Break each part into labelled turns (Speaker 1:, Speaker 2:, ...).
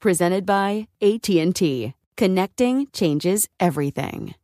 Speaker 1: Presented by AT&T. Connecting changes everything.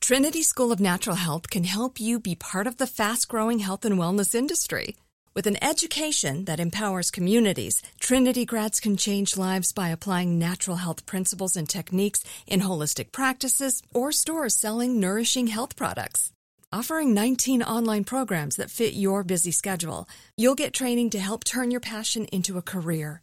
Speaker 2: Trinity School of Natural Health can help you be part of the fast-growing health and wellness industry. With an education that empowers communities, Trinity grads can change lives by applying natural health principles and techniques in holistic practices or stores selling nourishing health products. Offering 19 online programs that fit your busy schedule, you'll get training to help turn your passion into a career.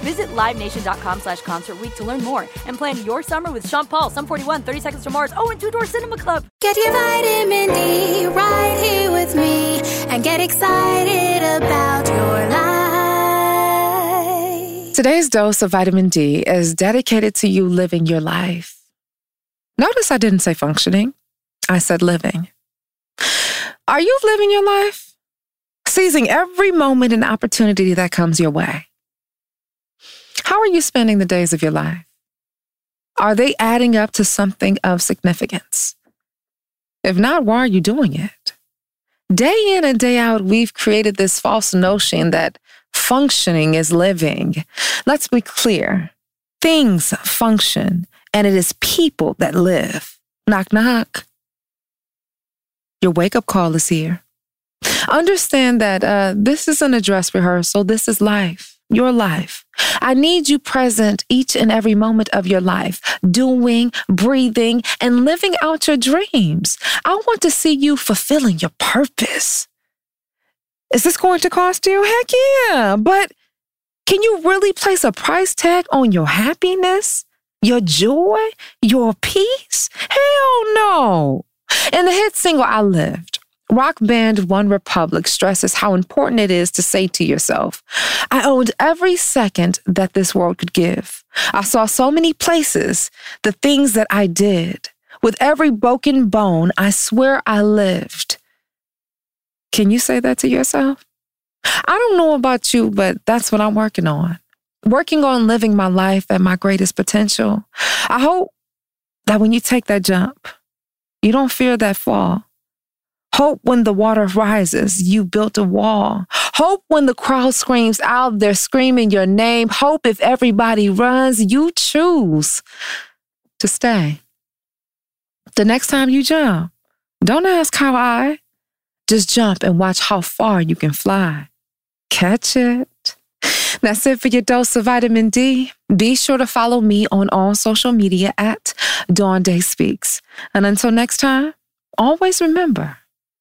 Speaker 3: Visit LiveNation.com slash Concert Week to learn more and plan your summer with Sean Paul, Sum 41, 30 Seconds to Mars, oh, and Two Door Cinema Club.
Speaker 4: Get your vitamin D right here with me and get excited about your life.
Speaker 5: Today's dose of vitamin D is dedicated to you living your life. Notice I didn't say functioning, I said living. Are you living your life? Seizing every moment and opportunity that comes your way. How are you spending the days of your life? Are they adding up to something of significance? If not, why are you doing it? Day in and day out, we've created this false notion that functioning is living. Let's be clear things function, and it is people that live. Knock, knock. Your wake up call is here. Understand that uh, this isn't a dress rehearsal, this is life, your life. I need you present each and every moment of your life, doing, breathing, and living out your dreams. I want to see you fulfilling your purpose. Is this going to cost you? Heck yeah. But can you really place a price tag on your happiness, your joy, your peace? Hell no. In the hit single I Lived, rock band One Republic stresses how important it is to say to yourself, I owned every second that this world could give. I saw so many places, the things that I did. With every broken bone, I swear I lived. Can you say that to yourself? I don't know about you, but that's what I'm working on. Working on living my life at my greatest potential. I hope that when you take that jump, you don't fear that fall. Hope when the water rises, you built a wall. Hope when the crowd screams out, they're screaming your name. Hope if everybody runs, you choose to stay. The next time you jump, don't ask how I, just jump and watch how far you can fly. Catch it. That's it for your dose of vitamin D. Be sure to follow me on all social media at Dawn Day Speaks. And until next time, always remember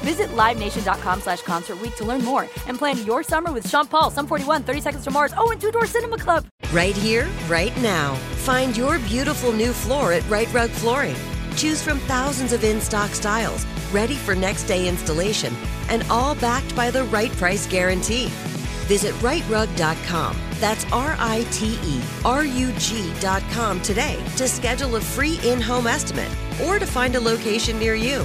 Speaker 3: Visit LiveNation.com slash Concert to learn more and plan your summer with Sean Paul, Sum 41, 30 Seconds to Mars, oh, and Two Door Cinema Club.
Speaker 6: Right here, right now. Find your beautiful new floor at Rite Rug Flooring. Choose from thousands of in stock styles, ready for next day installation, and all backed by the right price guarantee. Visit riterug.com. That's R I T E R U G.com today to schedule a free in home estimate or to find a location near you.